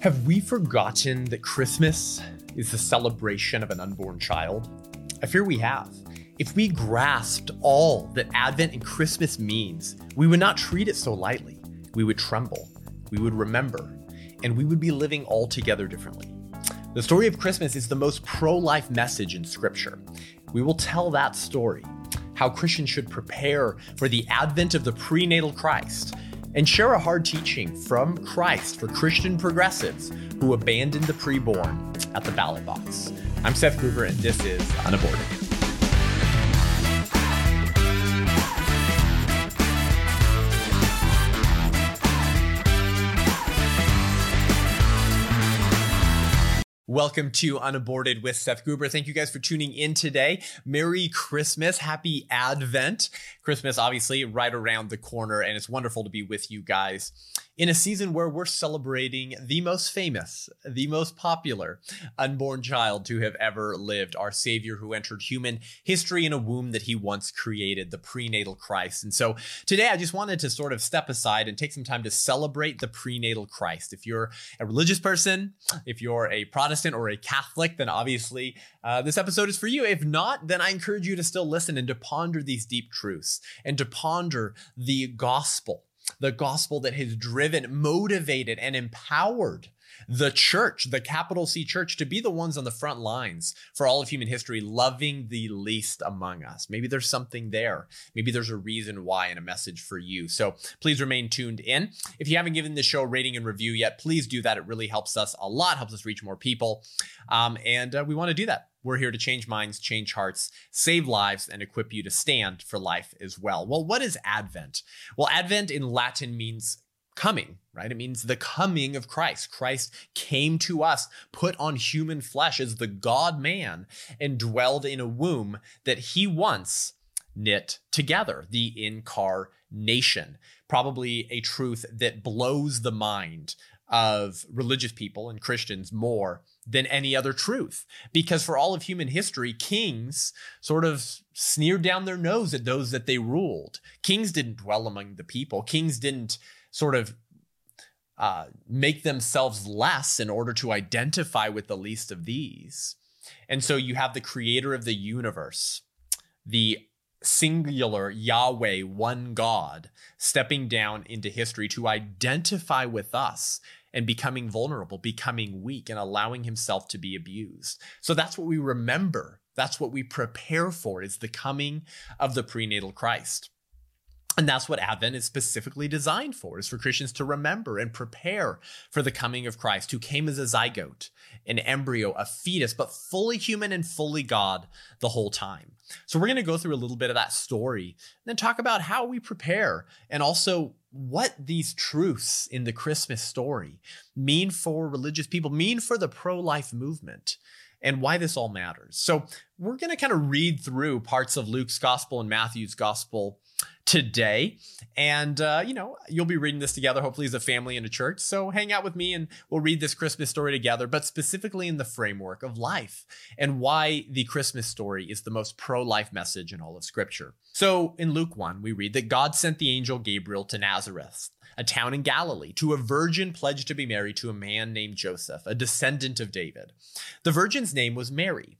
Have we forgotten that Christmas is the celebration of an unborn child? I fear we have. If we grasped all that Advent and Christmas means, we would not treat it so lightly. We would tremble, we would remember, and we would be living altogether differently. The story of Christmas is the most pro life message in Scripture. We will tell that story, how Christians should prepare for the advent of the prenatal Christ and share a hard teaching from Christ for Christian progressives who abandoned the preborn at the ballot box. I'm Seth Gruber, and this is Unaborted. Welcome to Unaborted with Seth Gruber. Thank you guys for tuning in today. Merry Christmas. Happy Advent. Christmas, obviously, right around the corner, and it's wonderful to be with you guys in a season where we're celebrating the most famous, the most popular unborn child to have ever lived, our Savior who entered human history in a womb that he once created, the prenatal Christ. And so today I just wanted to sort of step aside and take some time to celebrate the prenatal Christ. If you're a religious person, if you're a Protestant or a Catholic, then obviously uh, this episode is for you. If not, then I encourage you to still listen and to ponder these deep truths and to ponder the gospel the gospel that has driven, motivated, and empowered the church, the capital C church, to be the ones on the front lines for all of human history, loving the least among us. Maybe there's something there. Maybe there's a reason why and a message for you. So please remain tuned in. If you haven't given the show a rating and review yet, please do that. It really helps us a lot, helps us reach more people. Um, and uh, we want to do that. We're here to change minds, change hearts, save lives, and equip you to stand for life as well. Well, what is Advent? Well, Advent in Latin means coming, right? It means the coming of Christ. Christ came to us, put on human flesh as the God man, and dwelled in a womb that he once knit together, the incarnation. Probably a truth that blows the mind of religious people and Christians more than any other truth. Because for all of human history, kings sort of sneered down their nose at those that they ruled. Kings didn't dwell among the people, kings didn't sort of uh, make themselves less in order to identify with the least of these. And so you have the creator of the universe, the singular Yahweh, one God, stepping down into history to identify with us and becoming vulnerable, becoming weak, and allowing himself to be abused. So that's what we remember. That's what we prepare for is the coming of the prenatal Christ. And that's what Advent is specifically designed for, is for Christians to remember and prepare for the coming of Christ, who came as a zygote, an embryo, a fetus, but fully human and fully God the whole time. So we're going to go through a little bit of that story and then talk about how we prepare and also what these truths in the Christmas story mean for religious people, mean for the pro life movement and why this all matters. So, we're going to kind of read through parts of Luke's gospel and Matthew's gospel today. And, uh, you know, you'll be reading this together, hopefully, as a family in a church. So hang out with me and we'll read this Christmas story together, but specifically in the framework of life and why the Christmas story is the most pro life message in all of Scripture. So in Luke 1, we read that God sent the angel Gabriel to Nazareth, a town in Galilee, to a virgin pledged to be married to a man named Joseph, a descendant of David. The virgin's name was Mary.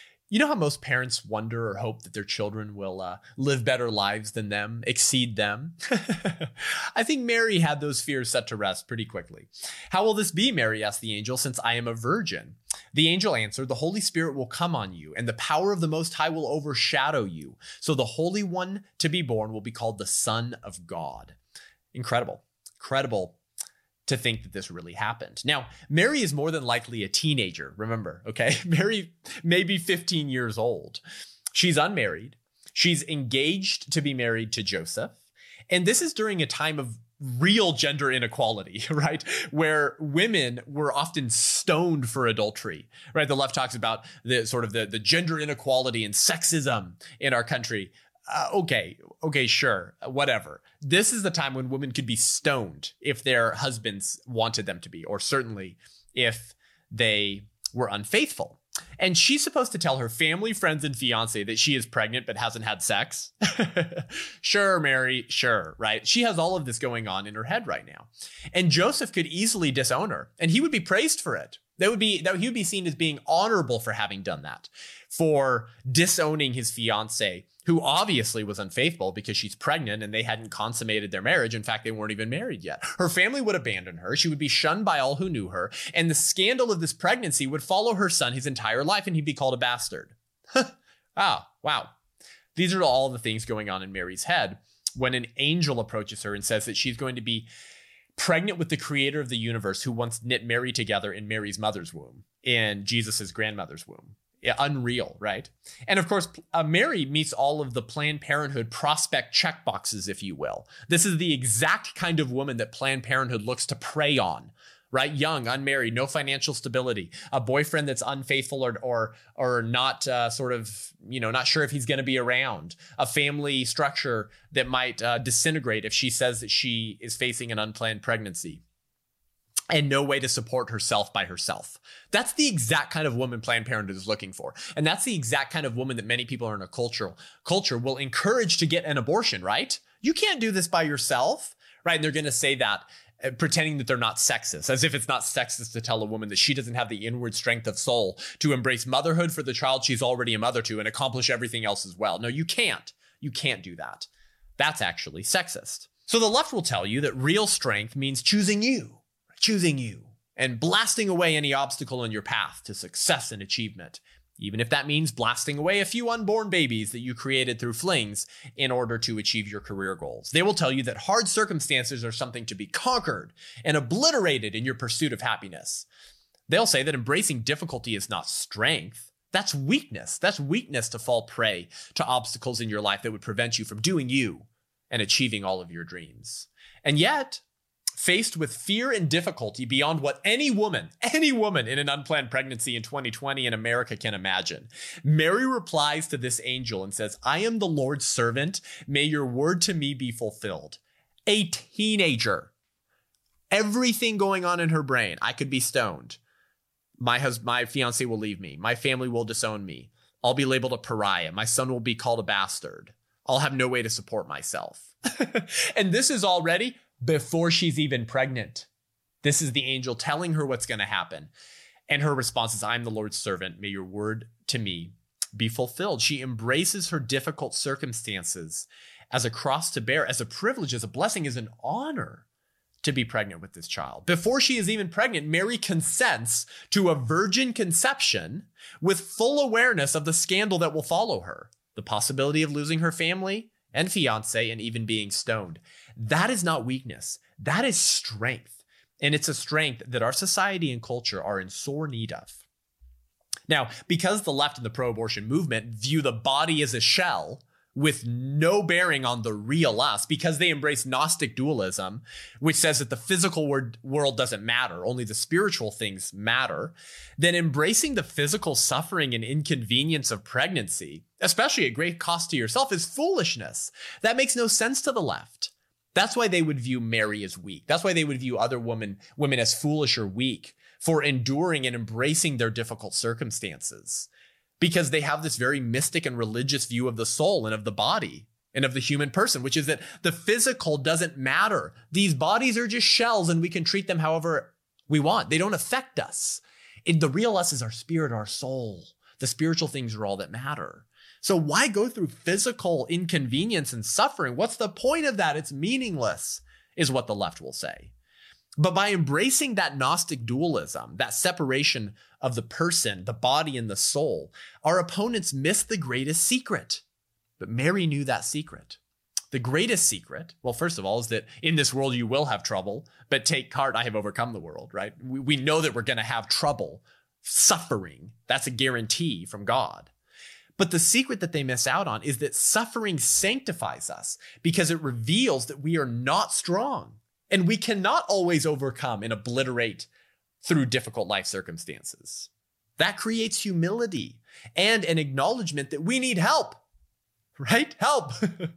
You know how most parents wonder or hope that their children will uh, live better lives than them, exceed them? I think Mary had those fears set to rest pretty quickly. How will this be, Mary asked the angel, since I am a virgin? The angel answered, The Holy Spirit will come on you, and the power of the Most High will overshadow you. So the Holy One to be born will be called the Son of God. Incredible. Incredible to think that this really happened. Now, Mary is more than likely a teenager, remember, okay? Mary may be 15 years old. She's unmarried. She's engaged to be married to Joseph. And this is during a time of real gender inequality, right? Where women were often stoned for adultery, right? The left talks about the sort of the, the gender inequality and sexism in our country. Uh, okay, okay, sure, whatever. This is the time when women could be stoned if their husbands wanted them to be, or certainly if they were unfaithful. And she's supposed to tell her family, friends, and fiance that she is pregnant but hasn't had sex. sure, Mary, sure, right? She has all of this going on in her head right now. And Joseph could easily disown her, and he would be praised for it. That would be that he would be seen as being honorable for having done that, for disowning his fiance who obviously was unfaithful because she's pregnant and they hadn't consummated their marriage. In fact, they weren't even married yet. Her family would abandon her. She would be shunned by all who knew her. And the scandal of this pregnancy would follow her son his entire life and he'd be called a bastard. ah, wow. These are all the things going on in Mary's head when an angel approaches her and says that she's going to be pregnant with the creator of the universe who once knit Mary together in Mary's mother's womb, in Jesus' grandmother's womb unreal, right? And of course, uh, Mary meets all of the Planned Parenthood prospect checkboxes, if you will. This is the exact kind of woman that Planned Parenthood looks to prey on, right? Young, unmarried, no financial stability, a boyfriend that's unfaithful or or or not uh, sort of you know not sure if he's going to be around, a family structure that might uh, disintegrate if she says that she is facing an unplanned pregnancy and no way to support herself by herself. That's the exact kind of woman Planned Parenthood is looking for. And that's the exact kind of woman that many people are in a cultural culture will encourage to get an abortion, right? You can't do this by yourself, right? And they're going to say that uh, pretending that they're not sexist, as if it's not sexist to tell a woman that she doesn't have the inward strength of soul to embrace motherhood for the child she's already a mother to and accomplish everything else as well. No, you can't. You can't do that. That's actually sexist. So the left will tell you that real strength means choosing you choosing you and blasting away any obstacle in your path to success and achievement, even if that means blasting away a few unborn babies that you created through flings in order to achieve your career goals. They will tell you that hard circumstances are something to be conquered and obliterated in your pursuit of happiness. They'll say that embracing difficulty is not strength. That's weakness. That's weakness to fall prey to obstacles in your life that would prevent you from doing you and achieving all of your dreams. And yet, Faced with fear and difficulty beyond what any woman, any woman in an unplanned pregnancy in 2020 in America can imagine, Mary replies to this angel and says, I am the Lord's servant. May your word to me be fulfilled. A teenager, everything going on in her brain. I could be stoned. My husband, my fiance will leave me. My family will disown me. I'll be labeled a pariah. My son will be called a bastard. I'll have no way to support myself. and this is already before she's even pregnant. This is the angel telling her what's going to happen. And her response is, I'm the Lord's servant. May your word to me be fulfilled. She embraces her difficult circumstances as a cross to bear, as a privilege, as a blessing, as an honor to be pregnant with this child. Before she is even pregnant, Mary consents to a virgin conception with full awareness of the scandal that will follow her the possibility of losing her family and fiance and even being stoned. That is not weakness. That is strength. And it's a strength that our society and culture are in sore need of. Now, because the left and the pro abortion movement view the body as a shell with no bearing on the real us, because they embrace Gnostic dualism, which says that the physical world doesn't matter, only the spiritual things matter, then embracing the physical suffering and inconvenience of pregnancy, especially at great cost to yourself, is foolishness. That makes no sense to the left. That's why they would view Mary as weak. That's why they would view other women women as foolish or weak for enduring and embracing their difficult circumstances. Because they have this very mystic and religious view of the soul and of the body and of the human person, which is that the physical doesn't matter. These bodies are just shells and we can treat them however we want. They don't affect us. It, the real us is our spirit, our soul. The spiritual things are all that matter. So why go through physical inconvenience and suffering? What's the point of that? It's meaningless, is what the left will say. But by embracing that Gnostic dualism, that separation of the person, the body, and the soul, our opponents miss the greatest secret. But Mary knew that secret. The greatest secret, well, first of all, is that in this world you will have trouble, but take heart, I have overcome the world, right? We, we know that we're going to have trouble, suffering. That's a guarantee from God. But the secret that they miss out on is that suffering sanctifies us because it reveals that we are not strong. And we cannot always overcome and obliterate through difficult life circumstances. That creates humility and an acknowledgement that we need help, right? Help.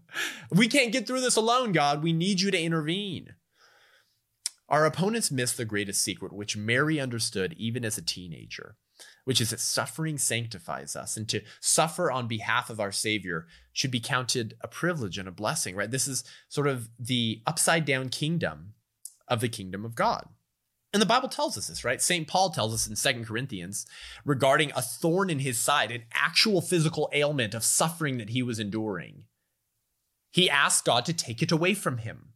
we can't get through this alone, God. We need you to intervene. Our opponents miss the greatest secret, which Mary understood even as a teenager, which is that suffering sanctifies us. And to suffer on behalf of our Savior should be counted a privilege and a blessing, right? This is sort of the upside down kingdom of the kingdom of God. And the Bible tells us this, right? St. Paul tells us in Second Corinthians regarding a thorn in his side, an actual physical ailment of suffering that he was enduring. He asked God to take it away from him.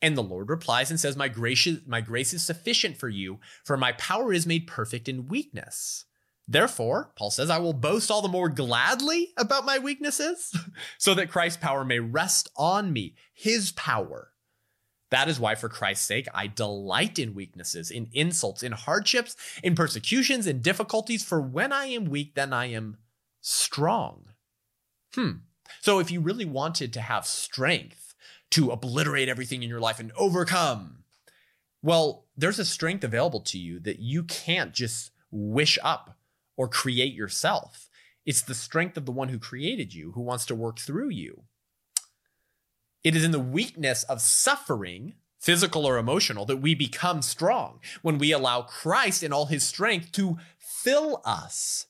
And the Lord replies and says, my grace, is, my grace is sufficient for you, for my power is made perfect in weakness. Therefore, Paul says, I will boast all the more gladly about my weaknesses, so that Christ's power may rest on me, his power that is why, for Christ's sake, I delight in weaknesses, in insults, in hardships, in persecutions, in difficulties, for when I am weak, then I am strong. Hmm. So, if you really wanted to have strength to obliterate everything in your life and overcome, well, there's a strength available to you that you can't just wish up or create yourself. It's the strength of the one who created you, who wants to work through you. It is in the weakness of suffering, physical or emotional, that we become strong when we allow Christ in all his strength to fill us.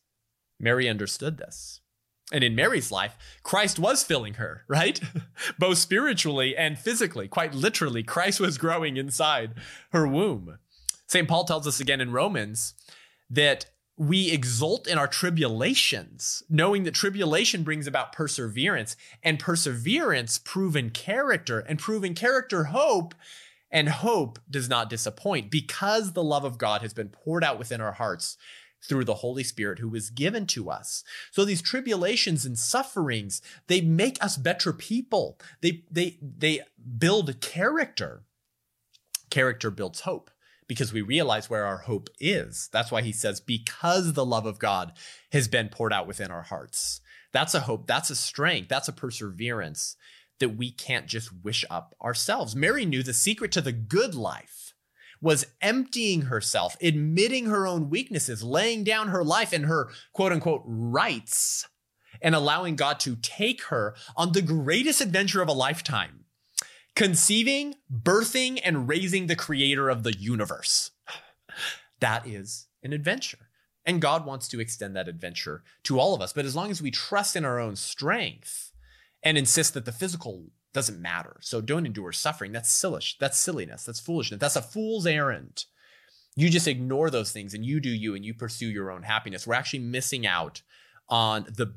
Mary understood this. And in Mary's life, Christ was filling her, right? Both spiritually and physically. Quite literally, Christ was growing inside her womb. St. Paul tells us again in Romans that we exult in our tribulations, knowing that tribulation brings about perseverance, and perseverance, proven character, and proven character, hope. And hope does not disappoint because the love of God has been poured out within our hearts through the Holy Spirit who was given to us. So these tribulations and sufferings, they make us better people. They they they build character. Character builds hope because we realize where our hope is. That's why he says, because the love of God has been poured out within our hearts. That's a hope, that's a strength, that's a perseverance that we can't just wish up ourselves. Mary knew the secret to the good life was emptying herself, admitting her own weaknesses, laying down her life and her quote unquote rights, and allowing God to take her on the greatest adventure of a lifetime conceiving, birthing, and raising the creator of the universe. That is an adventure. And God wants to extend that adventure to all of us. But as long as we trust in our own strength and insist that the physical doesn't matter, so don't endure suffering, that's sillish. That's silliness. That's foolishness. That's a fool's errand. You just ignore those things and you do you and you pursue your own happiness. We're actually missing out on the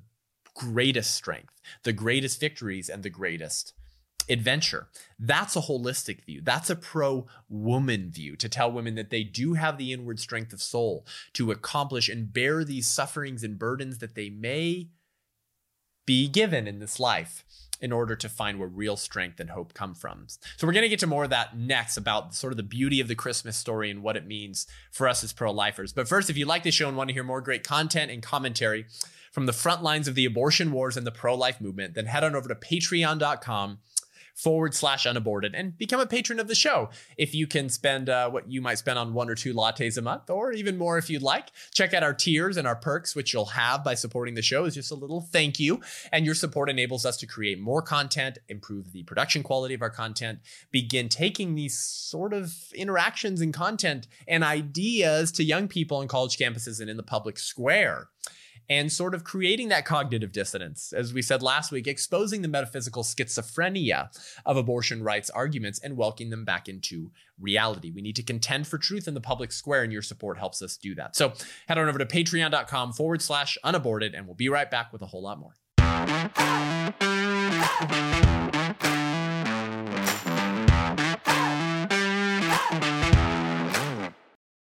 greatest strength, the greatest victories, and the greatest adventure. That's a holistic view. That's a pro woman view to tell women that they do have the inward strength of soul to accomplish and bear these sufferings and burdens that they may be given in this life in order to find where real strength and hope come from. So we're going to get to more of that next about sort of the beauty of the Christmas story and what it means for us as pro-lifers. But first, if you like this show and want to hear more great content and commentary from the front lines of the abortion wars and the pro-life movement, then head on over to patreon.com forward slash unaborted and become a patron of the show. If you can spend uh, what you might spend on one or two lattes a month, or even more if you'd like, check out our tiers and our perks, which you'll have by supporting the show, is just a little thank you. And your support enables us to create more content, improve the production quality of our content, begin taking these sort of interactions and content and ideas to young people on college campuses and in the public square and sort of creating that cognitive dissonance, as we said last week, exposing the metaphysical schizophrenia of abortion rights arguments and welcoming them back into reality. We need to contend for truth in the public square, and your support helps us do that. So head on over to patreon.com forward slash unaborted, and we'll be right back with a whole lot more.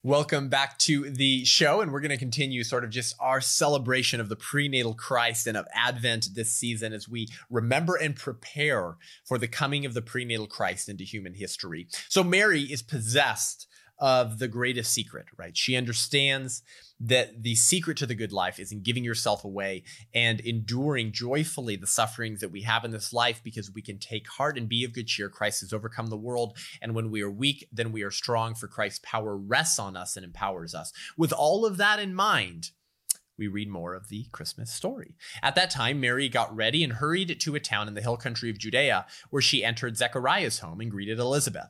Welcome back to the show, and we're going to continue sort of just our celebration of the prenatal Christ and of Advent this season as we remember and prepare for the coming of the prenatal Christ into human history. So, Mary is possessed of the greatest secret, right? She understands that the secret to the good life is in giving yourself away and enduring joyfully the sufferings that we have in this life because we can take heart and be of good cheer. Christ has overcome the world. And when we are weak, then we are strong, for Christ's power rests on us and empowers us. With all of that in mind, we read more of the Christmas story. At that time, Mary got ready and hurried to a town in the hill country of Judea, where she entered Zechariah's home and greeted Elizabeth.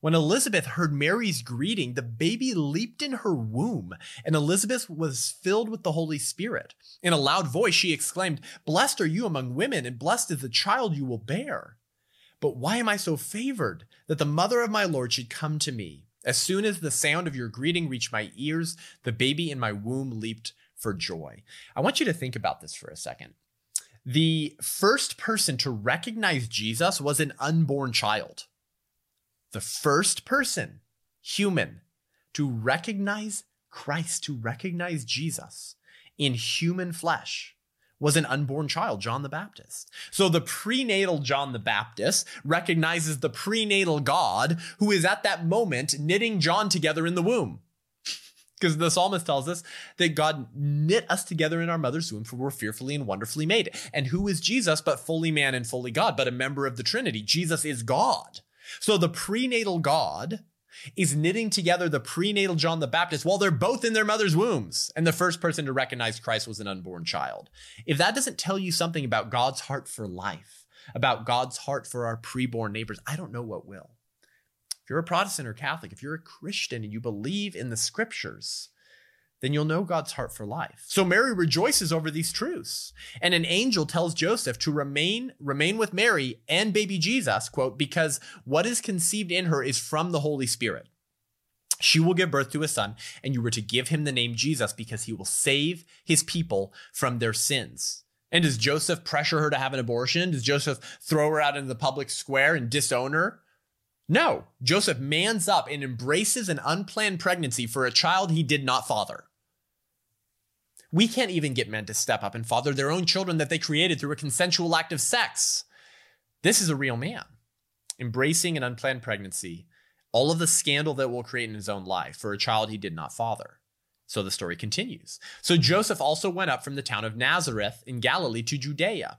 When Elizabeth heard Mary's greeting, the baby leaped in her womb, and Elizabeth was filled with the Holy Spirit. In a loud voice, she exclaimed, Blessed are you among women, and blessed is the child you will bear. But why am I so favored that the mother of my Lord should come to me? As soon as the sound of your greeting reached my ears, the baby in my womb leaped for joy. I want you to think about this for a second. The first person to recognize Jesus was an unborn child. The first person, human, to recognize Christ, to recognize Jesus in human flesh was an unborn child, John the Baptist. So the prenatal John the Baptist recognizes the prenatal God who is at that moment knitting John together in the womb. Because the psalmist tells us that God knit us together in our mother's womb, for we're fearfully and wonderfully made. And who is Jesus but fully man and fully God, but a member of the Trinity? Jesus is God. So the prenatal God is knitting together the prenatal John the Baptist while they're both in their mother's wombs. And the first person to recognize Christ was an unborn child. If that doesn't tell you something about God's heart for life, about God's heart for our preborn neighbors, I don't know what will. If you're a Protestant or Catholic, if you're a Christian and you believe in the scriptures, then you'll know God's heart for life. So Mary rejoices over these truths. And an angel tells Joseph to remain remain with Mary and baby Jesus, quote, because what is conceived in her is from the Holy Spirit. She will give birth to a son, and you were to give him the name Jesus because he will save his people from their sins. And does Joseph pressure her to have an abortion? Does Joseph throw her out into the public square and disown her? No, Joseph mans up and embraces an unplanned pregnancy for a child he did not father. We can't even get men to step up and father their own children that they created through a consensual act of sex. This is a real man embracing an unplanned pregnancy, all of the scandal that will create in his own life for a child he did not father. So the story continues. So Joseph also went up from the town of Nazareth in Galilee to Judea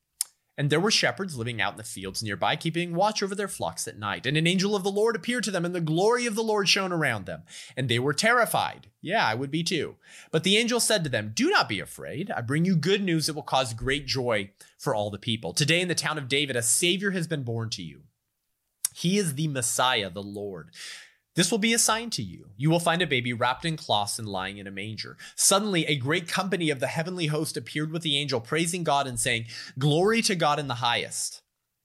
And there were shepherds living out in the fields nearby, keeping watch over their flocks at night. And an angel of the Lord appeared to them, and the glory of the Lord shone around them. And they were terrified. Yeah, I would be too. But the angel said to them, Do not be afraid. I bring you good news that will cause great joy for all the people. Today in the town of David, a Savior has been born to you. He is the Messiah, the Lord. This will be a sign to you. You will find a baby wrapped in cloths and lying in a manger. Suddenly, a great company of the heavenly host appeared with the angel, praising God and saying, Glory to God in the highest,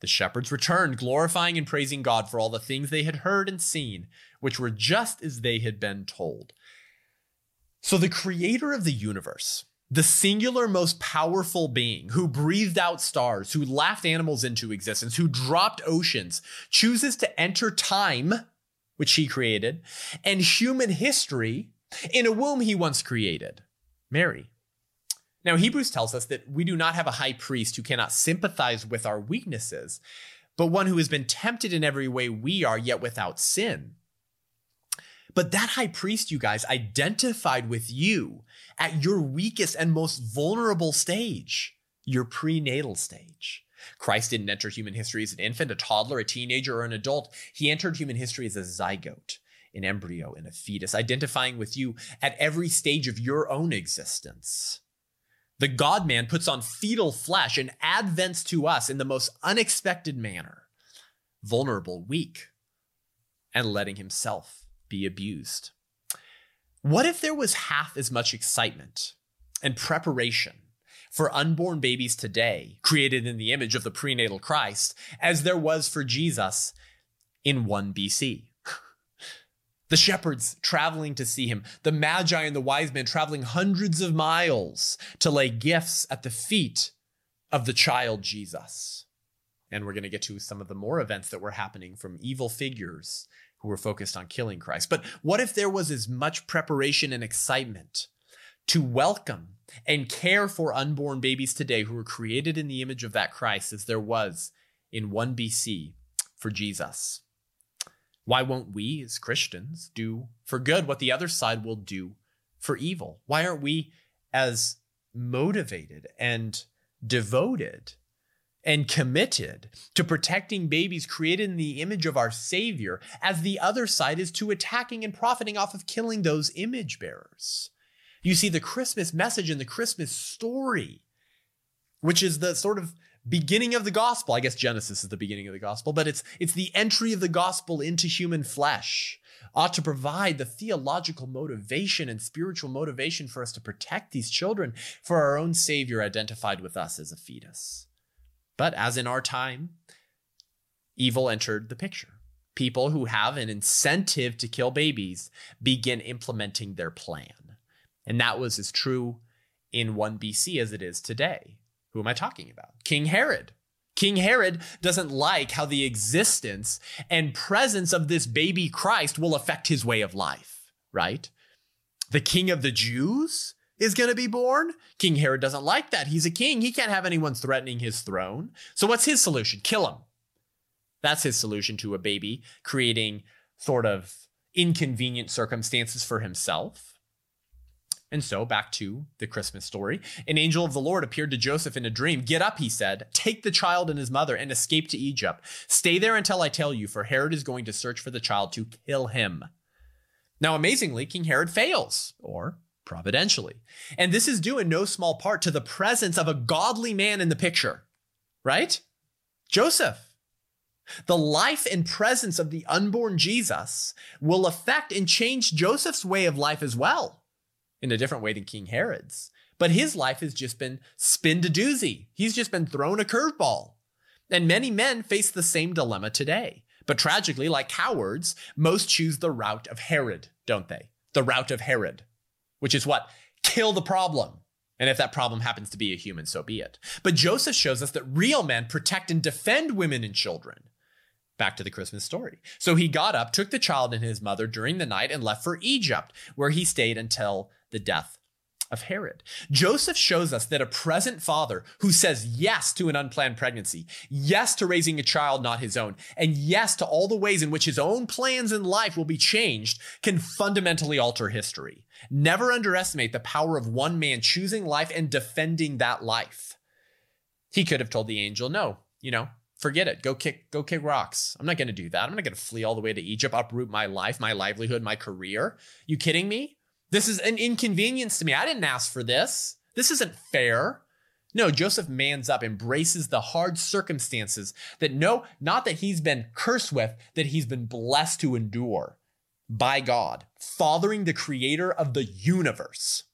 The shepherds returned, glorifying and praising God for all the things they had heard and seen, which were just as they had been told. So the creator of the universe, the singular most powerful being who breathed out stars, who laughed animals into existence, who dropped oceans, chooses to enter time, which he created, and human history in a womb he once created, Mary. Now, Hebrews tells us that we do not have a high priest who cannot sympathize with our weaknesses, but one who has been tempted in every way we are, yet without sin. But that high priest, you guys, identified with you at your weakest and most vulnerable stage, your prenatal stage. Christ didn't enter human history as an infant, a toddler, a teenager, or an adult. He entered human history as a zygote, an embryo, and a fetus, identifying with you at every stage of your own existence. The God man puts on fetal flesh and advents to us in the most unexpected manner vulnerable, weak, and letting himself be abused. What if there was half as much excitement and preparation for unborn babies today, created in the image of the prenatal Christ, as there was for Jesus in 1 BC? The shepherds traveling to see him, the magi and the wise men traveling hundreds of miles to lay gifts at the feet of the child Jesus. And we're going to get to some of the more events that were happening from evil figures who were focused on killing Christ. But what if there was as much preparation and excitement to welcome and care for unborn babies today who were created in the image of that Christ as there was in 1 BC for Jesus? Why won't we as Christians do for good what the other side will do for evil? Why aren't we as motivated and devoted and committed to protecting babies created in the image of our Savior as the other side is to attacking and profiting off of killing those image bearers? You see, the Christmas message and the Christmas story, which is the sort of beginning of the gospel. I guess Genesis is the beginning of the gospel, but it's it's the entry of the gospel into human flesh. Ought to provide the theological motivation and spiritual motivation for us to protect these children for our own Savior identified with us as a fetus. But as in our time, evil entered the picture. People who have an incentive to kill babies begin implementing their plan. And that was as true in 1 BC as it is today. Who am I talking about? King Herod. King Herod doesn't like how the existence and presence of this baby Christ will affect his way of life, right? The king of the Jews is going to be born. King Herod doesn't like that. He's a king. He can't have anyone threatening his throne. So, what's his solution? Kill him. That's his solution to a baby, creating sort of inconvenient circumstances for himself. And so, back to the Christmas story. An angel of the Lord appeared to Joseph in a dream. Get up, he said, take the child and his mother and escape to Egypt. Stay there until I tell you, for Herod is going to search for the child to kill him. Now, amazingly, King Herod fails, or providentially. And this is due in no small part to the presence of a godly man in the picture, right? Joseph. The life and presence of the unborn Jesus will affect and change Joseph's way of life as well in a different way than King Herod's. But his life has just been spin to doozy. He's just been thrown a curveball. And many men face the same dilemma today. But tragically, like cowards, most choose the route of Herod, don't they? The route of Herod, which is what? Kill the problem. And if that problem happens to be a human, so be it. But Joseph shows us that real men protect and defend women and children. Back to the Christmas story. So he got up, took the child and his mother during the night, and left for Egypt, where he stayed until the death of Herod. Joseph shows us that a present father who says yes to an unplanned pregnancy, yes to raising a child not his own, and yes to all the ways in which his own plans in life will be changed can fundamentally alter history. Never underestimate the power of one man choosing life and defending that life. He could have told the angel, no, you know, forget it. Go kick, go kick rocks. I'm not going to do that. I'm not going to flee all the way to Egypt, uproot my life, my livelihood, my career. You kidding me? This is an inconvenience to me. I didn't ask for this. This isn't fair. No, Joseph mans up, embraces the hard circumstances that no, not that he's been cursed with, that he's been blessed to endure by God, fathering the creator of the universe.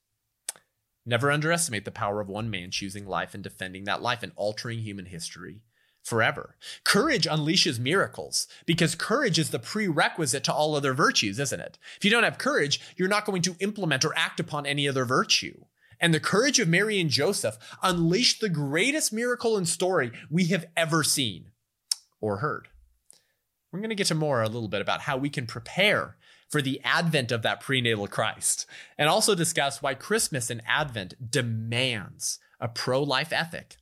Never underestimate the power of one man choosing life and defending that life and altering human history forever. Courage unleashes miracles because courage is the prerequisite to all other virtues, isn't it? If you don't have courage, you're not going to implement or act upon any other virtue. And the courage of Mary and Joseph unleashed the greatest miracle and story we have ever seen or heard. We're going to get to more a little bit about how we can prepare for the advent of that prenatal Christ and also discuss why Christmas and Advent demands a pro life ethic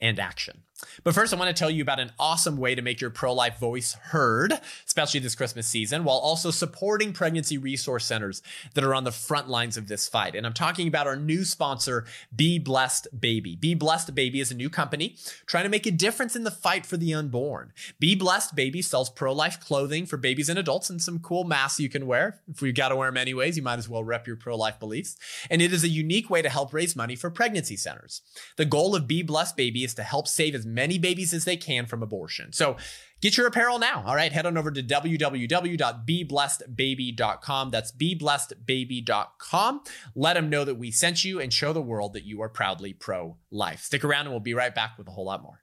and action. But first, I want to tell you about an awesome way to make your pro life voice heard, especially this Christmas season, while also supporting pregnancy resource centers that are on the front lines of this fight. And I'm talking about our new sponsor, Be Blessed Baby. Be Blessed Baby is a new company trying to make a difference in the fight for the unborn. Be Blessed Baby sells pro life clothing for babies and adults and some cool masks you can wear. If you've got to wear them anyways, you might as well rep your pro life beliefs. And it is a unique way to help raise money for pregnancy centers. The goal of Be Blessed Baby is to help save as many babies as they can from abortion. So get your apparel now. All right, head on over to www.beblessedbaby.com. That's beblessedbaby.com. Let them know that we sent you and show the world that you are proudly pro life. Stick around and we'll be right back with a whole lot more.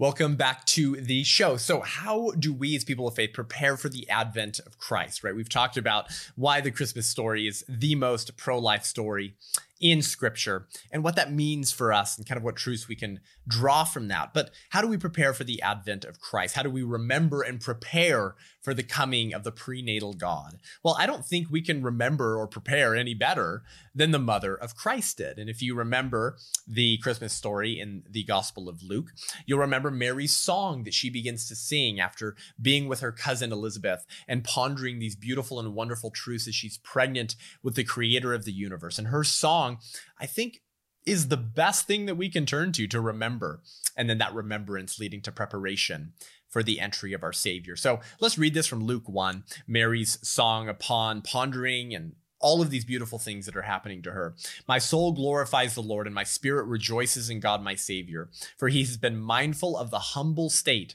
Welcome back to the show. So, how do we as people of faith prepare for the advent of Christ, right? We've talked about why the Christmas story is the most pro life story in scripture and what that means for us and kind of what truths we can draw from that. But how do we prepare for the advent of Christ? How do we remember and prepare for the coming of the prenatal God? Well, I don't think we can remember or prepare any better than the mother of Christ did. And if you remember the Christmas story in the Gospel of Luke, you'll remember Mary's song that she begins to sing after being with her cousin Elizabeth and pondering these beautiful and wonderful truths as she's pregnant with the creator of the universe. And her song I think is the best thing that we can turn to to remember. And then that remembrance leading to preparation for the entry of our Savior. So let's read this from Luke 1, Mary's song upon pondering and all of these beautiful things that are happening to her. My soul glorifies the Lord, and my spirit rejoices in God my Savior, for he has been mindful of the humble state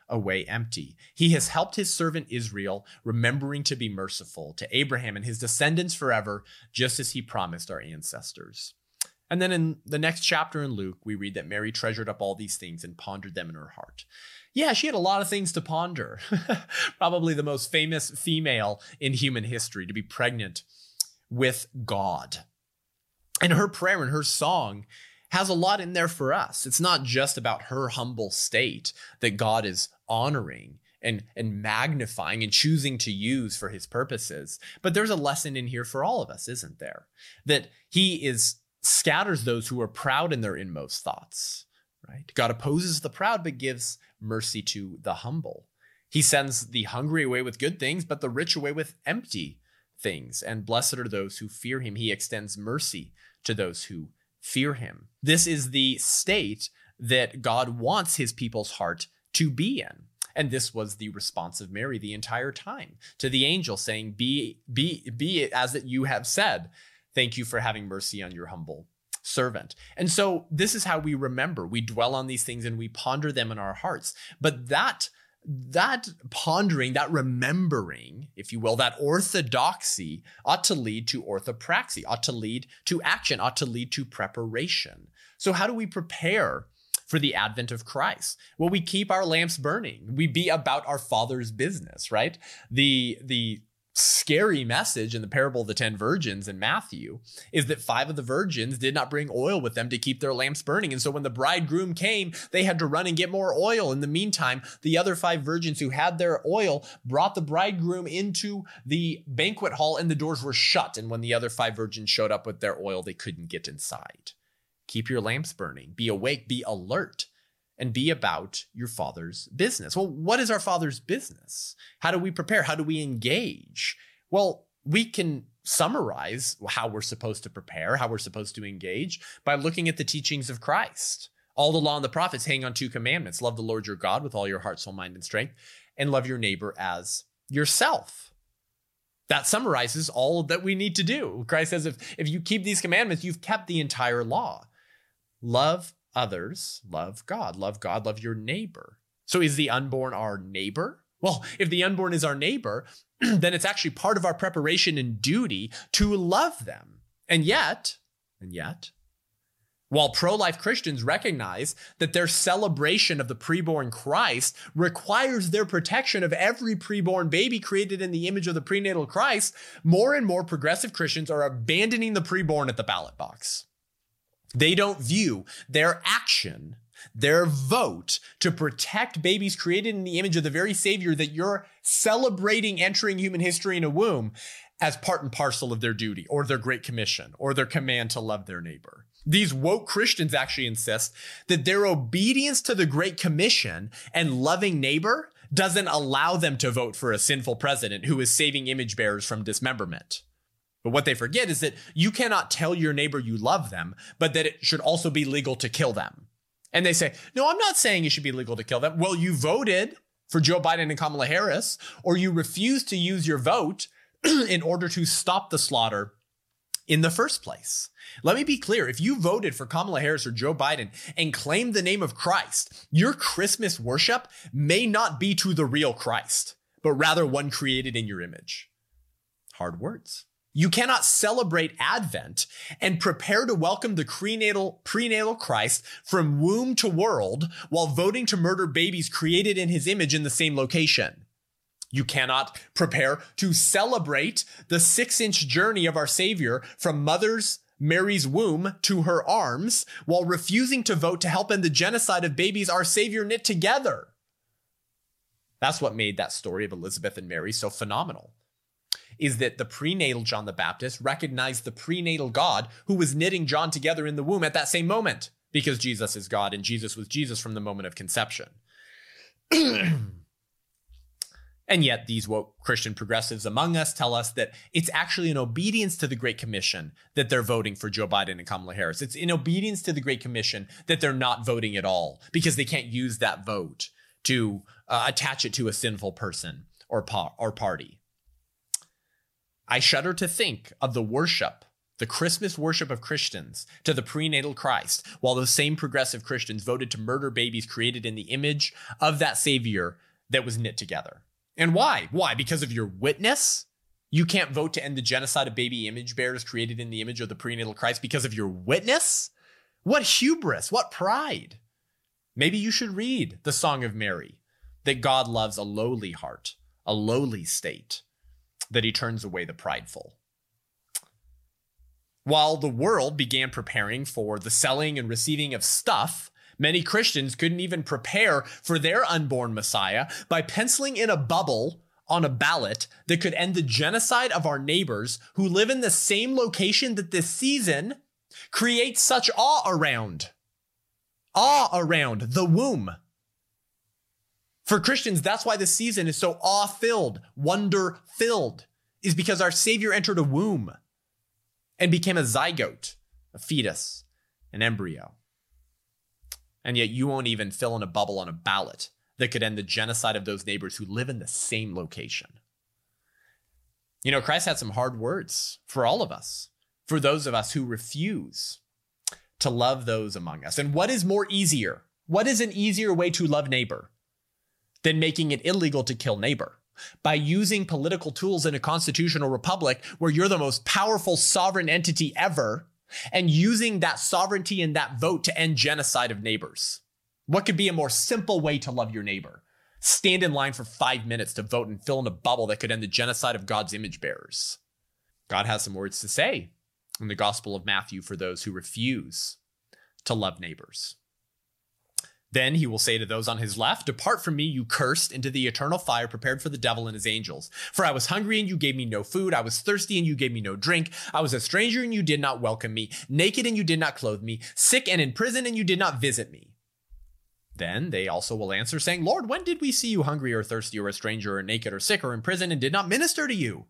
away empty. He has helped his servant Israel, remembering to be merciful to Abraham and his descendants forever, just as he promised our ancestors. And then in the next chapter in Luke, we read that Mary treasured up all these things and pondered them in her heart. Yeah, she had a lot of things to ponder. Probably the most famous female in human history to be pregnant with God. And her prayer and her song has a lot in there for us. It's not just about her humble state that God is honoring and and magnifying and choosing to use for his purposes. But there's a lesson in here for all of us, isn't there? That he is scatters those who are proud in their inmost thoughts, right? God opposes the proud but gives mercy to the humble. He sends the hungry away with good things, but the rich away with empty things. And blessed are those who fear him. He extends mercy to those who fear him. This is the state that God wants his people's heart to be in. And this was the response of Mary the entire time to the angel saying, Be, be, be it as that you have said. Thank you for having mercy on your humble servant. And so this is how we remember. We dwell on these things and we ponder them in our hearts. But that that pondering, that remembering, if you will, that orthodoxy ought to lead to orthopraxy, ought to lead to action, ought to lead to preparation. So, how do we prepare for the advent of Christ? Well, we keep our lamps burning. We be about our Father's business, right? The the scary message in the parable of the 10 virgins in Matthew is that five of the virgins did not bring oil with them to keep their lamps burning. And so when the bridegroom came, they had to run and get more oil. In the meantime, the other five virgins who had their oil brought the bridegroom into the banquet hall and the doors were shut. And when the other five virgins showed up with their oil, they couldn't get inside. Keep your lamps burning, be awake, be alert and be about your father's business. Well, what is our father's business? How do we prepare? How do we engage? Well, we can summarize how we're supposed to prepare, how we're supposed to engage by looking at the teachings of Christ. All the law and the prophets hang on two commandments love the Lord your God with all your heart, soul, mind, and strength, and love your neighbor as yourself. That summarizes all that we need to do. Christ says, if, if you keep these commandments, you've kept the entire law. Love others, love God. Love God, love your neighbor. So is the unborn our neighbor? Well, if the unborn is our neighbor, then it's actually part of our preparation and duty to love them. And yet, and yet, while pro life Christians recognize that their celebration of the preborn Christ requires their protection of every preborn baby created in the image of the prenatal Christ, more and more progressive Christians are abandoning the preborn at the ballot box. They don't view their action, their vote to protect babies created in the image of the very Savior that you're celebrating entering human history in a womb as part and parcel of their duty or their great commission or their command to love their neighbor. These woke Christians actually insist that their obedience to the Great Commission and loving neighbor doesn't allow them to vote for a sinful president who is saving image bearers from dismemberment. But what they forget is that you cannot tell your neighbor you love them, but that it should also be legal to kill them. And they say, no, I'm not saying it should be legal to kill them. Well, you voted for Joe Biden and Kamala Harris, or you refused to use your vote in order to stop the slaughter in the first place. Let me be clear. If you voted for Kamala Harris or Joe Biden and claimed the name of Christ, your Christmas worship may not be to the real Christ, but rather one created in your image. Hard words. You cannot celebrate Advent and prepare to welcome the prenatal, prenatal Christ from womb to world while voting to murder babies created in his image in the same location. You cannot prepare to celebrate the six inch journey of our Savior from mother's Mary's womb to her arms while refusing to vote to help end the genocide of babies our Savior knit together. That's what made that story of Elizabeth and Mary so phenomenal. Is that the prenatal John the Baptist recognized the prenatal God who was knitting John together in the womb at that same moment because Jesus is God and Jesus was Jesus from the moment of conception. And yet, these woke Christian progressives among us tell us that it's actually in obedience to the Great Commission that they're voting for Joe Biden and Kamala Harris. It's in obedience to the Great Commission that they're not voting at all because they can't use that vote to uh, attach it to a sinful person or, pa- or party. I shudder to think of the worship, the Christmas worship of Christians to the prenatal Christ, while those same progressive Christians voted to murder babies created in the image of that Savior that was knit together. And why? Why? Because of your witness? You can't vote to end the genocide of baby image bearers created in the image of the prenatal Christ because of your witness? What hubris, what pride. Maybe you should read the Song of Mary that God loves a lowly heart, a lowly state, that he turns away the prideful. While the world began preparing for the selling and receiving of stuff Many Christians couldn't even prepare for their unborn Messiah by penciling in a bubble on a ballot that could end the genocide of our neighbors who live in the same location that this season creates such awe around. Awe around the womb. For Christians, that's why the season is so awe filled, wonder filled, is because our Savior entered a womb and became a zygote, a fetus, an embryo. And yet you won't even fill in a bubble on a ballot that could end the genocide of those neighbors who live in the same location. You know, Christ had some hard words for all of us, for those of us who refuse to love those among us. And what is more easier? What is an easier way to love neighbor than making it illegal to kill neighbor? By using political tools in a constitutional republic where you're the most powerful sovereign entity ever and using that sovereignty and that vote to end genocide of neighbors. What could be a more simple way to love your neighbor? Stand in line for five minutes to vote and fill in a bubble that could end the genocide of God's image bearers. God has some words to say in the Gospel of Matthew for those who refuse to love neighbors. Then he will say to those on his left, Depart from me, you cursed, into the eternal fire prepared for the devil and his angels. For I was hungry and you gave me no food. I was thirsty and you gave me no drink. I was a stranger and you did not welcome me. Naked and you did not clothe me. Sick and in prison and you did not visit me. Then they also will answer, saying, Lord, when did we see you hungry or thirsty or a stranger or naked or sick or in prison and did not minister to you?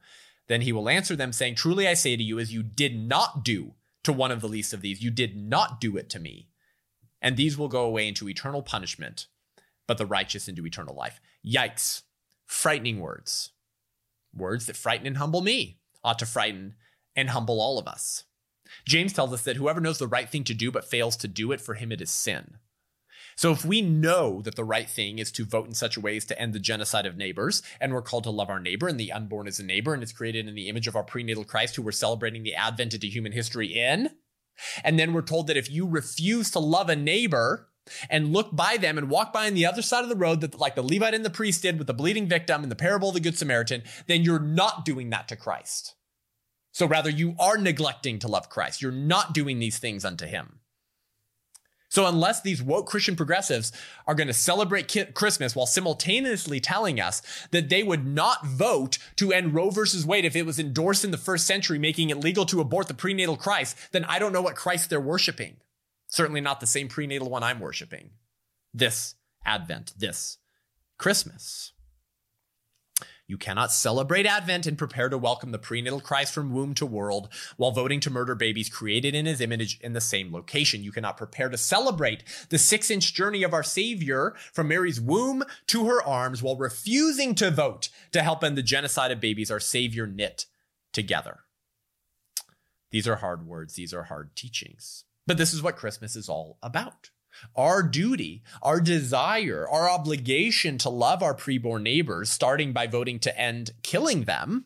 Then he will answer them, saying, Truly I say to you, as you did not do to one of the least of these, you did not do it to me and these will go away into eternal punishment, but the righteous into eternal life. Yikes. Frightening words. Words that frighten and humble me ought to frighten and humble all of us. James tells us that whoever knows the right thing to do but fails to do it, for him it is sin. So if we know that the right thing is to vote in such a way as to end the genocide of neighbors, and we're called to love our neighbor, and the unborn is a neighbor, and it's created in the image of our prenatal Christ who we're celebrating the advent into human history in, and then we're told that if you refuse to love a neighbor and look by them and walk by on the other side of the road, that like the Levite and the priest did with the bleeding victim in the parable of the Good Samaritan, then you're not doing that to Christ. So rather, you are neglecting to love Christ. You're not doing these things unto him. So, unless these woke Christian progressives are going to celebrate Christmas while simultaneously telling us that they would not vote to end Roe versus Wade if it was endorsed in the first century, making it legal to abort the prenatal Christ, then I don't know what Christ they're worshiping. Certainly not the same prenatal one I'm worshiping. This Advent, this Christmas. You cannot celebrate Advent and prepare to welcome the prenatal Christ from womb to world while voting to murder babies created in his image in the same location. You cannot prepare to celebrate the six inch journey of our Savior from Mary's womb to her arms while refusing to vote to help end the genocide of babies our Savior knit together. These are hard words, these are hard teachings. But this is what Christmas is all about. Our duty, our desire, our obligation to love our preborn neighbors, starting by voting to end killing them,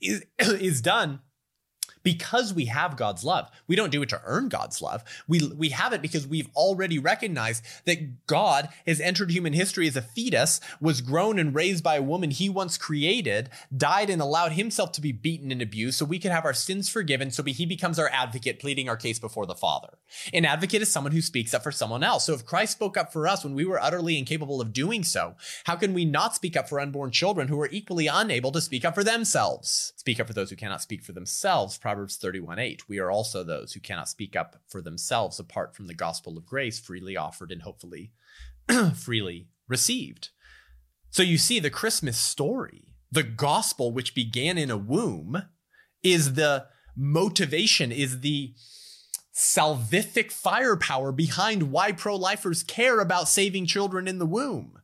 is, is done because we have God's love. We don't do it to earn God's love. We, we have it because we've already recognized that God has entered human history as a fetus, was grown and raised by a woman he once created, died and allowed himself to be beaten and abused so we could have our sins forgiven. So he becomes our advocate, pleading our case before the Father. An advocate is someone who speaks up for someone else. So if Christ spoke up for us when we were utterly incapable of doing so, how can we not speak up for unborn children who are equally unable to speak up for themselves? Speak up for those who cannot speak for themselves. Proverbs 31 8. We are also those who cannot speak up for themselves apart from the gospel of grace freely offered and hopefully freely received. So you see, the Christmas story, the gospel which began in a womb, is the motivation, is the salvific firepower behind why pro lifers care about saving children in the womb.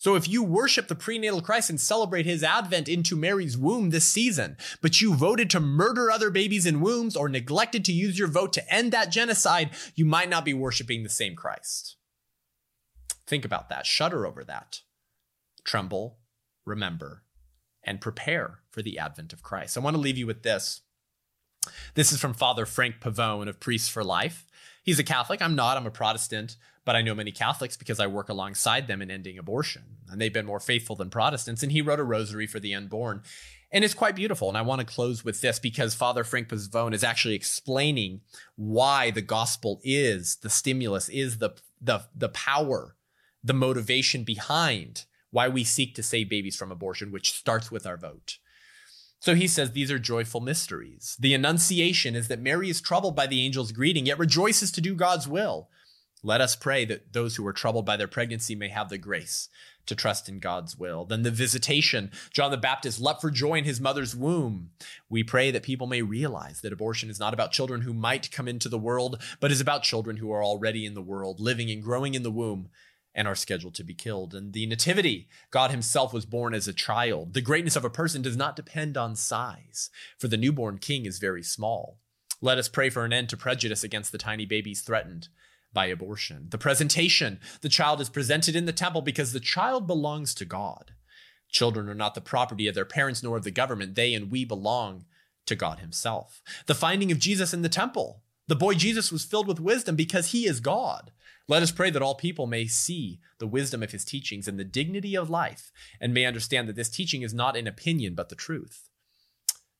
So if you worship the prenatal Christ and celebrate his advent into Mary's womb this season, but you voted to murder other babies in wombs or neglected to use your vote to end that genocide, you might not be worshiping the same Christ. Think about that. Shudder over that. Tremble, remember, and prepare for the advent of Christ. I want to leave you with this. This is from Father Frank Pavone of Priests for Life. He's a Catholic. I'm not. I'm a Protestant but I know many Catholics because I work alongside them in ending abortion. And they've been more faithful than Protestants. And he wrote a rosary for the unborn. And it's quite beautiful. And I want to close with this because Father Frank Pavone is actually explaining why the gospel is the stimulus, is the, the, the power, the motivation behind why we seek to save babies from abortion, which starts with our vote. So he says these are joyful mysteries. The Annunciation is that Mary is troubled by the angel's greeting, yet rejoices to do God's will. Let us pray that those who are troubled by their pregnancy may have the grace to trust in God's will. Then the visitation, John the Baptist leapt for joy in his mother's womb. We pray that people may realize that abortion is not about children who might come into the world, but is about children who are already in the world, living and growing in the womb and are scheduled to be killed. And the nativity, God himself was born as a child. The greatness of a person does not depend on size, for the newborn king is very small. Let us pray for an end to prejudice against the tiny babies threatened by abortion. The presentation the child is presented in the temple because the child belongs to God. Children are not the property of their parents nor of the government. They and we belong to God Himself. The finding of Jesus in the temple. The boy Jesus was filled with wisdom because He is God. Let us pray that all people may see the wisdom of His teachings and the dignity of life, and may understand that this teaching is not an opinion but the truth.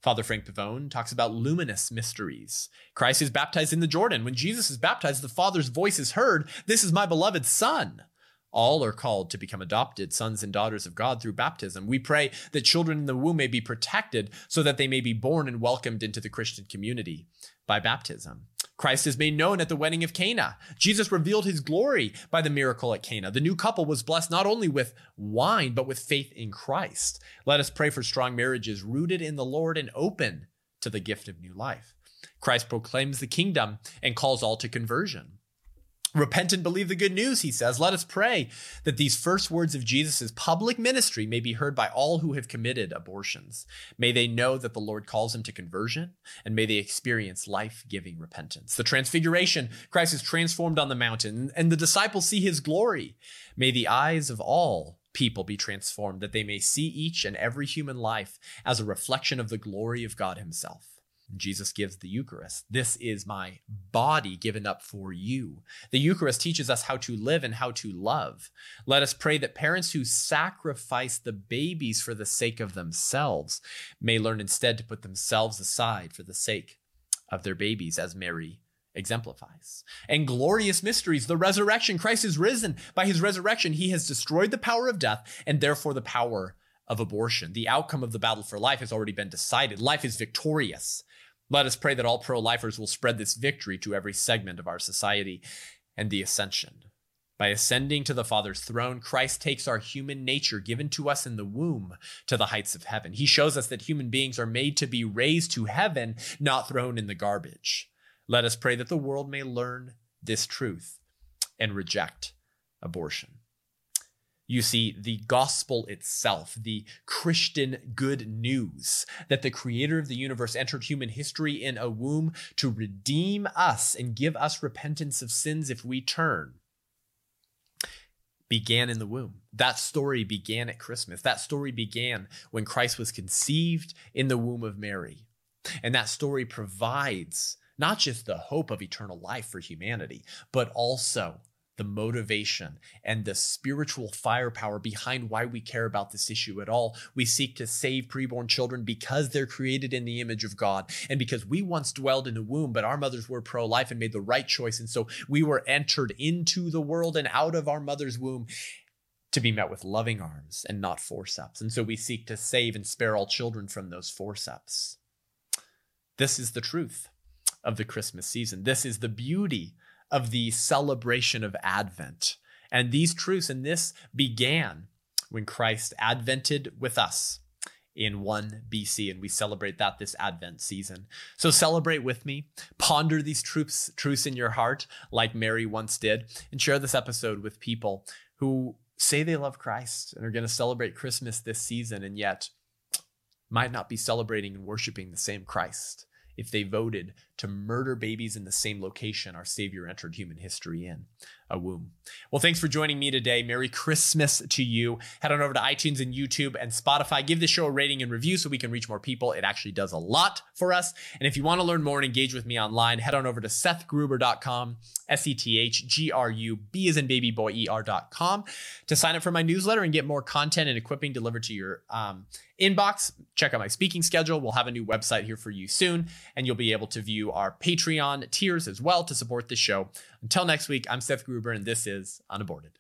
Father Frank Pavone talks about luminous mysteries. Christ is baptized in the Jordan. When Jesus is baptized, the Father's voice is heard This is my beloved Son. All are called to become adopted sons and daughters of God through baptism. We pray that children in the womb may be protected so that they may be born and welcomed into the Christian community by baptism. Christ is made known at the wedding of Cana. Jesus revealed his glory by the miracle at Cana. The new couple was blessed not only with wine, but with faith in Christ. Let us pray for strong marriages rooted in the Lord and open to the gift of new life. Christ proclaims the kingdom and calls all to conversion. Repent and believe the good news, he says. Let us pray that these first words of Jesus' public ministry may be heard by all who have committed abortions. May they know that the Lord calls them to conversion, and may they experience life giving repentance. The transfiguration, Christ is transformed on the mountain, and the disciples see his glory. May the eyes of all people be transformed, that they may see each and every human life as a reflection of the glory of God himself. Jesus gives the Eucharist. This is my body given up for you. The Eucharist teaches us how to live and how to love. Let us pray that parents who sacrifice the babies for the sake of themselves may learn instead to put themselves aside for the sake of their babies, as Mary exemplifies. And glorious mysteries, the resurrection. Christ is risen. By his resurrection, he has destroyed the power of death and therefore the power of abortion. The outcome of the battle for life has already been decided. Life is victorious. Let us pray that all pro lifers will spread this victory to every segment of our society and the ascension. By ascending to the Father's throne, Christ takes our human nature given to us in the womb to the heights of heaven. He shows us that human beings are made to be raised to heaven, not thrown in the garbage. Let us pray that the world may learn this truth and reject abortion. You see, the gospel itself, the Christian good news that the creator of the universe entered human history in a womb to redeem us and give us repentance of sins if we turn, began in the womb. That story began at Christmas. That story began when Christ was conceived in the womb of Mary. And that story provides not just the hope of eternal life for humanity, but also the motivation and the spiritual firepower behind why we care about this issue at all. We seek to save preborn children because they're created in the image of God and because we once dwelled in a womb, but our mothers were pro life and made the right choice. And so we were entered into the world and out of our mother's womb to be met with loving arms and not forceps. And so we seek to save and spare all children from those forceps. This is the truth of the Christmas season. This is the beauty of the celebration of Advent. And these truths and this began when Christ advented with us in 1 BC, and we celebrate that this Advent season. So celebrate with me, ponder these truths, truths in your heart, like Mary once did, and share this episode with people who say they love Christ and are going to celebrate Christmas this season, and yet might not be celebrating and worshiping the same Christ if they voted to murder babies in the same location our Savior entered human history in a womb. Well, thanks for joining me today. Merry Christmas to you. Head on over to iTunes and YouTube and Spotify. Give this show a rating and review so we can reach more people. It actually does a lot for us. And if you want to learn more and engage with me online, head on over to sethgruber.com, S E T H G R U B as in baby boy E R.com to sign up for my newsletter and get more content and equipping delivered to your um, inbox. Check out my speaking schedule. We'll have a new website here for you soon, and you'll be able to view our Patreon tiers as well to support the show. Until next week, I'm Seth Gruber, and this is Unaborted.